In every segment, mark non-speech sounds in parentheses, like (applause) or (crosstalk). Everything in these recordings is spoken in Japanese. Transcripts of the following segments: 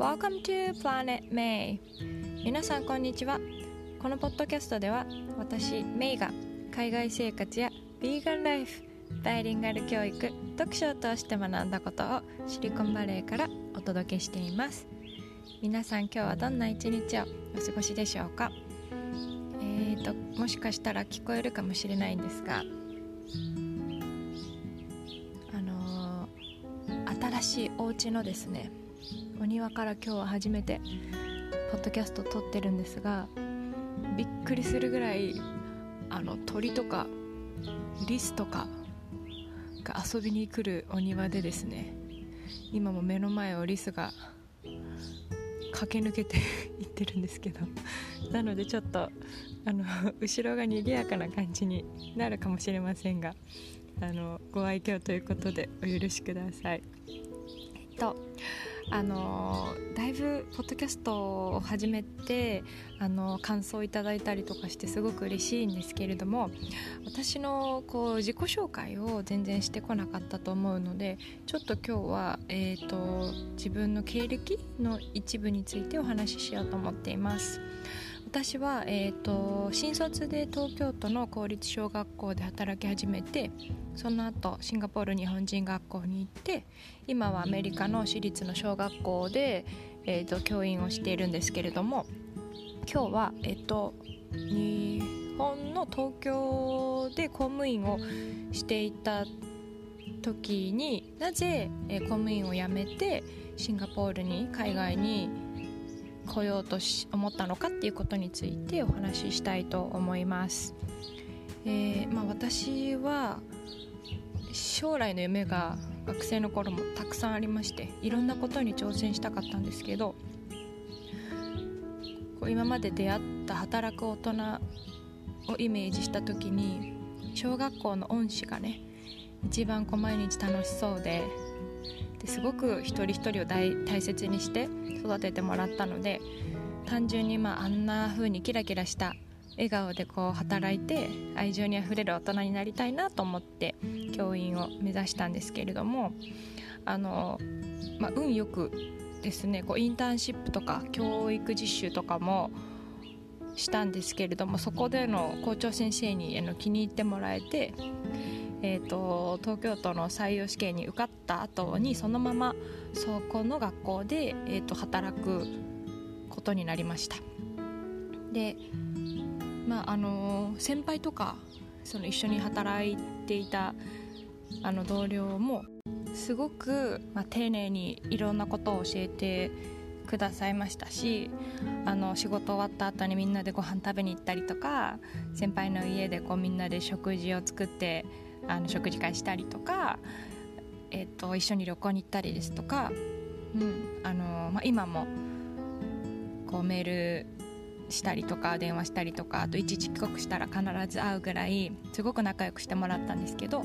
Welcome to Planet May. 皆さんこんにちは。このポッドキャストでは私メイが海外生活やビーガンライフバイリンガル教育読書を通して学んだことをシリコンバレーからお届けしています。皆さん今日はどんな一日をお過ごしでしょうか？えーともしかしたら聞こえるかもしれないんですがあの新しいお家のですねお庭から今日は初めてポッドキャスト撮ってるんですがびっくりするぐらいあの鳥とかリスとかが遊びに来るお庭でですね今も目の前をリスが駆け抜けて (laughs) いってるんですけどなのでちょっとあの後ろが賑やかな感じになるかもしれませんがあのご愛嬌ということでお許しください。あのだいぶポッドキャストを始めてあの感想をいただいたりとかしてすごく嬉しいんですけれども私のこう自己紹介を全然してこなかったと思うのでちょっと今日は、えーと、自分の経歴の一部についてお話ししようと思っています。私は、えーと、新卒で東京都の公立小学校で働き始めてその後シンガポール日本人学校に行って今はアメリカの私立の小学校で、えーと、教員をしているんですけれども今日は、えーと、日本の東京で公務員をしていた時になぜ、えー、公務員を辞めてシンガポールに海外に来ようとし思ったのかっていうことについてお話ししたいと思います。えーまあ、私は将来の夢が学生の頃もたくさんありましていろんなことに挑戦したかったんですけどこう今まで出会った働く大人をイメージした時に小学校の恩師がね一番こう毎日楽しそうでですごく一人一人を大切にして育ててもらったので単純にまああんな風にキラキラした笑顔でこう働いて愛情にあふれる大人になりたいなと思って教員を目指したんですけれどもあの、まあ、運よくですねこうインターンシップとか教育実習とかもしたんですけれどもそこでの校長先生にあの気に入ってもらえてえーと、東京都の採用試験に受かった後にそのままそこの学校で、えーと、働くことになりました。でまああの先輩とかその一緒に働いていたあの同僚もすごく、まあ、丁寧にいろんなことを教えてくださいましたしあの仕事終わった後にみんなでご飯食べに行ったりとか先輩の家でこうみんなで食事を作ってあの食事会したりとか、えーと、一緒に旅行に行ったりですとか、うんあのまあ、今もこうメールしたりとか電話したりとかあと一時帰国したら必ず会うぐらいすごく仲良くしてもらったんですけど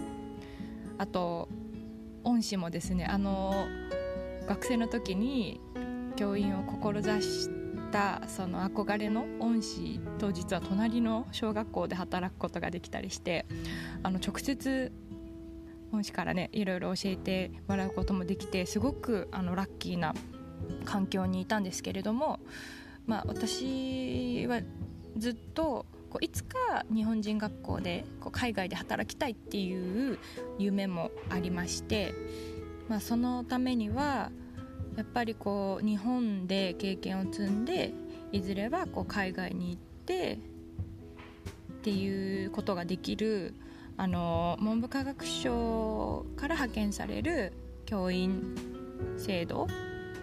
あと恩師もですねあの学生の時に教員を志したその憧れの恩師と実は隣の小学校で働くことができたりしてあの直接恩師からねいろいろ教えてもらうこともできてすごくあのラッキーな環境にいたんですけれども、まあ、私はずっとこういつか日本人学校でこう海外で働きたいっていう夢もありまして、まあ、そのためにはやっぱりこう日本で経験を積んでいずれはこう海外に行ってっていうことができるあの文部科学省から派遣される教員制度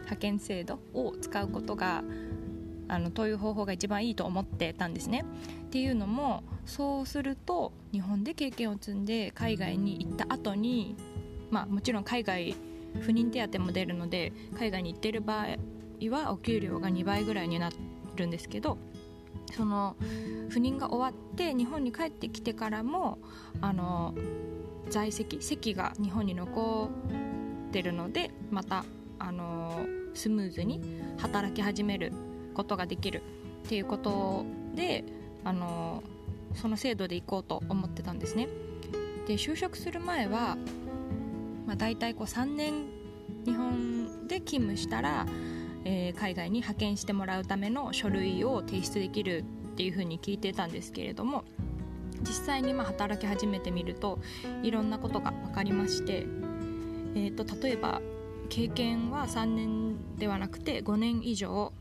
派遣制度を使うことがあのという方法が一番いいと思ってたんですね。っていうのもそうすると日本で経験を積んで海外に行った後にまあもちろん海外不妊手当も出るので海外に行ってる場合はお給料が2倍ぐらいになるんですけどその不妊が終わって日本に帰ってきてからもあの在籍籍が日本に残ってるのでまたあのスムーズに働き始めることができるっていうことであのその制度で行こうと思ってたんですね。で就職する前はまあ、大体こう3年日本で勤務したら、えー、海外に派遣してもらうための書類を提出できるっていうふうに聞いてたんですけれども実際にま働き始めてみるといろんなことが分かりまして、えーと、例えば経験は3年ではなくて5年以上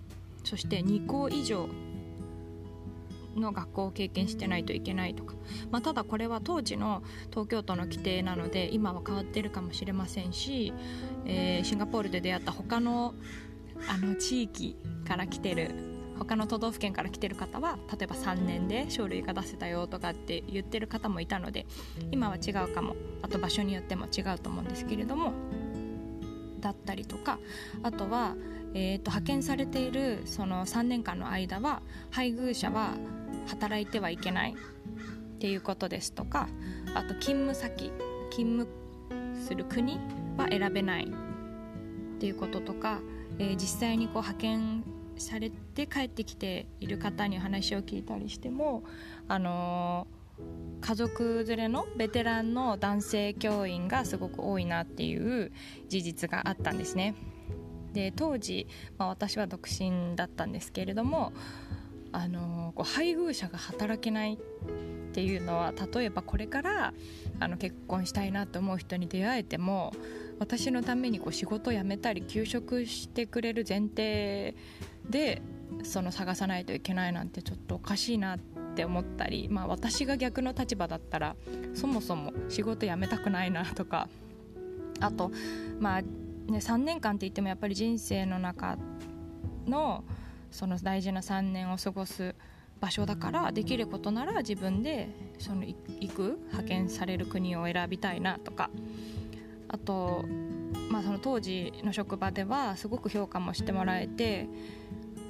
そして2校以上の学校を経験してないといけないとか、まあ、ただこれは当時の東京都の規定なので今は変わってるかもしれませんし、えー、シンガポールで出会った他のあの地域から来てる他の都道府県から来てる方は例えば3年で書類が出せたよとかって言ってる方もいたので今は違うかも。あと場所によっても違うと思うんですけれどもだったりとか。あとは、えーと、派遣されているその3年間の間は配偶者は働いてはいけないっていうことですとかあと勤務先勤務する国は選べないっていうこととか、えー、実際にこう派遣されて帰ってきている方に話を聞いたりしても、あのー、家族連れのベテランの男性教員がすごく多いなっていう事実があったんですね。で当時、まあ、私は独身だったんですけれども、あの、こう配偶者が働けないっていうのは例えばこれからあの結婚したいなと思う人に出会えても私のためにこう仕事を辞めたり休職してくれる前提でその探さないといけないなんてちょっとおかしいなって思ったり、まあ、私が逆の立場だったらそもそも仕事辞めたくないなとかあとまあね3年間って言ってもやっぱり人生の中のその大事な3年を過ごす場所だからできることなら自分でその行く派遣される国を選びたいなとか。あと、まあ、その当時の職場ではすごく評価もしてもらえて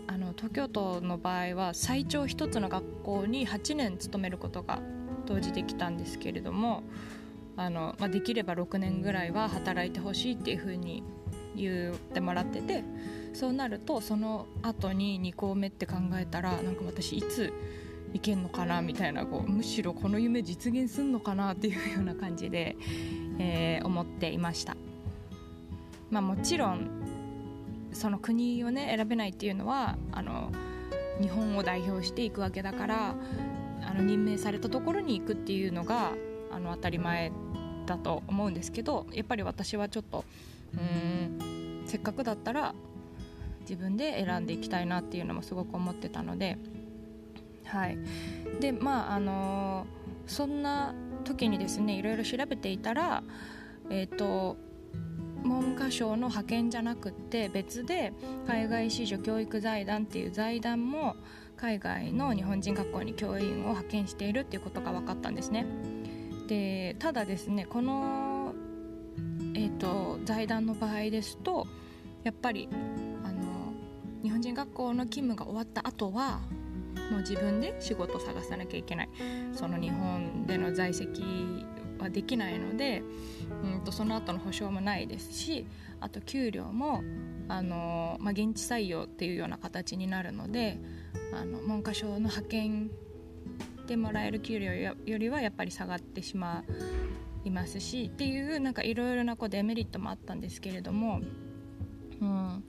あの東京都の場合は最長1つの学校に8年勤めることが当時できたんですけれどもあの、まあ、できれば6年ぐらいは働いてほしいっていうふうに言ってもらっててそうなるとその後に2校目って考えたらなんか私いつ行けんのかなみたいなこうむしろこの夢実現すんのかなっていうような感じで、えー、思っていました。まあ、もちろんその国をね選べないっていうのはあの日本を代表していくわけだからあの任命されたところに行くっていうのがあの当たり前だと思うんですけどやっぱり私はちょっとうんせっかくだったら自分で選んでいきたいなっていうのもすごく思ってたのではい。でまああのそんな時にですねいろいろ調べていたらえっ、ー、と文科省の派遣じゃなくって別で海外子女教育財団っていう財団も海外の日本人学校に教員を派遣しているっていうことが分かったんですね。でただですねこの、えーと、財団の場合ですとやっぱり日本人学校の勤務が終わった後はもう自分で仕事を探さなきゃいけない。その日本での在籍はできないのでうんとその後の保証もないですしあと給料もあの、まあ、現地採用っていうような形になるのであの文科省の派遣でもらえる給料よりはやっぱり下がってしまいますしっていうなんかいろいろなこうデメリットもあったんですけれども、うん、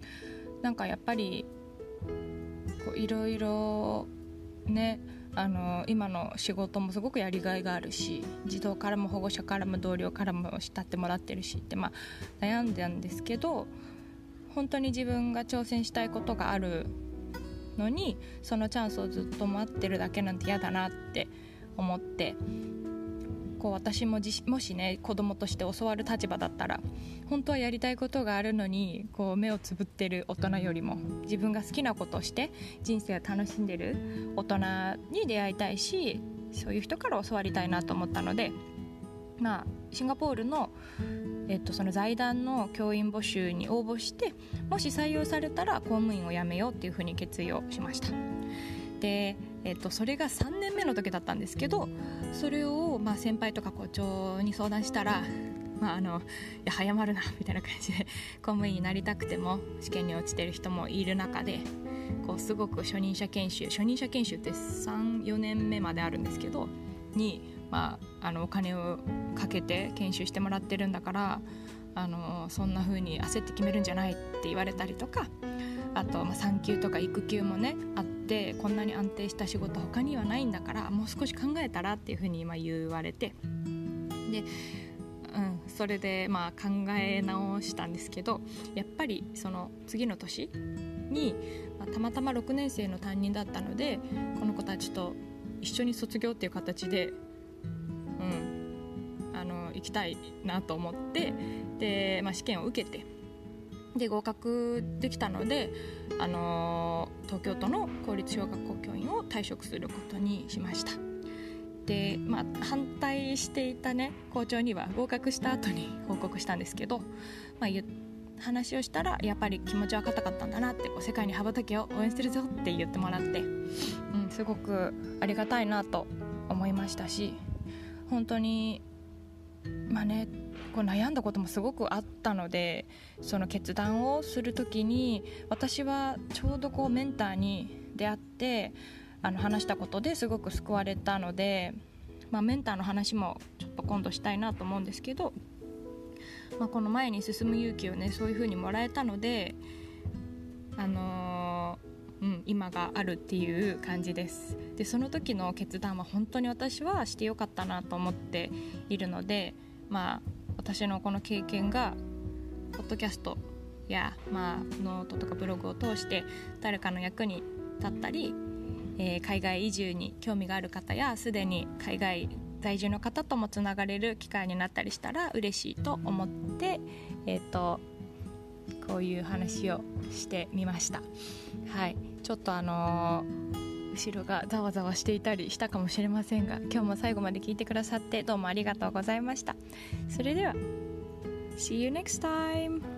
なんかやっぱりいろいろねあの今の仕事もすごくやりがいがあるし児童からも保護者からも同僚からも慕ってもらってるしって、まあ、悩んだんですけど本当に自分が挑戦したいことがあるのにそのチャンスをずっと待ってるだけなんて嫌だなって思ってこう私ももしね子供として教わる立場だったら本当はやりたいことがあるのにこう目をつぶってる大人よりも自分が好きなことをして人生を楽しんでる大人に出会いたいしそういう人から教わりたいなと思ったのでまあシンガポールのえっと、その財団の教員募集に応募してもし採用されたら公務員を辞めようっていうふうに決意をしました。でえっと、それが3年目の時だったんですけどそれを、まあ、先輩とか校長に相談したら、まあ、あのいや早まるなみたいな感じで公務員になりたくても試験に落ちてる人もいる中でこうすごく初任者研修初任者研修って34年目まであるんですけどに、まあ、あのお金をかけて研修してもらってるんだからあのそんな風に焦って決めるんじゃないって言われたりとかあと、まあ、産休とか育休もねあってこんなに安定した仕事他にはないんだからもう少し考えたらっていうふうに今言われて。で、うん、それでまあ考え直したんですけどやっぱりその次の年に、まあ、たまたま6年生の担任だったのでこの子たちと一緒に卒業っていう形で、うん、あの行きたいなと思ってで、まあ、試験を受けてで合格できたので、あの東京都の公立小学校教員を退職することにしました。で、まあ、反対していたね校長には合格した後に報告したんですけど、まあ、話をしたらやっぱり気持ちは硬かったんだなって世界に羽ばたけを応援するぞって言ってもらって、うん、すごくありがたいなと思いましたし本当にまあねこう悩んだこともすごくあったのでその決断をする時に私はちょうどこうメンターに出会ってあの話したことですごく救われたので、まあ、メンターの話もちょっと今度したいなと思うんですけど、まあ、この前に進む勇気をねそういう風にもらえたのであのーうん、今があるっていう感じです。でその時の決断は本当に私はしてよかったなと思っているのでまあ私のこの経験がポッドキャストや、まあ、ノートとかブログを通して誰かの役に立ったり、えー、海外移住に興味がある方やすでに海外在住の方ともつながれる機会になったりしたら嬉しいと思って、えーと、こういう話をしてみました。はい、ちょっとあのー、後ろがざわざわしていたりしたかもしれませんが今日も最後まで聞いてくださってどうもありがとうございましたそれでは See you next time!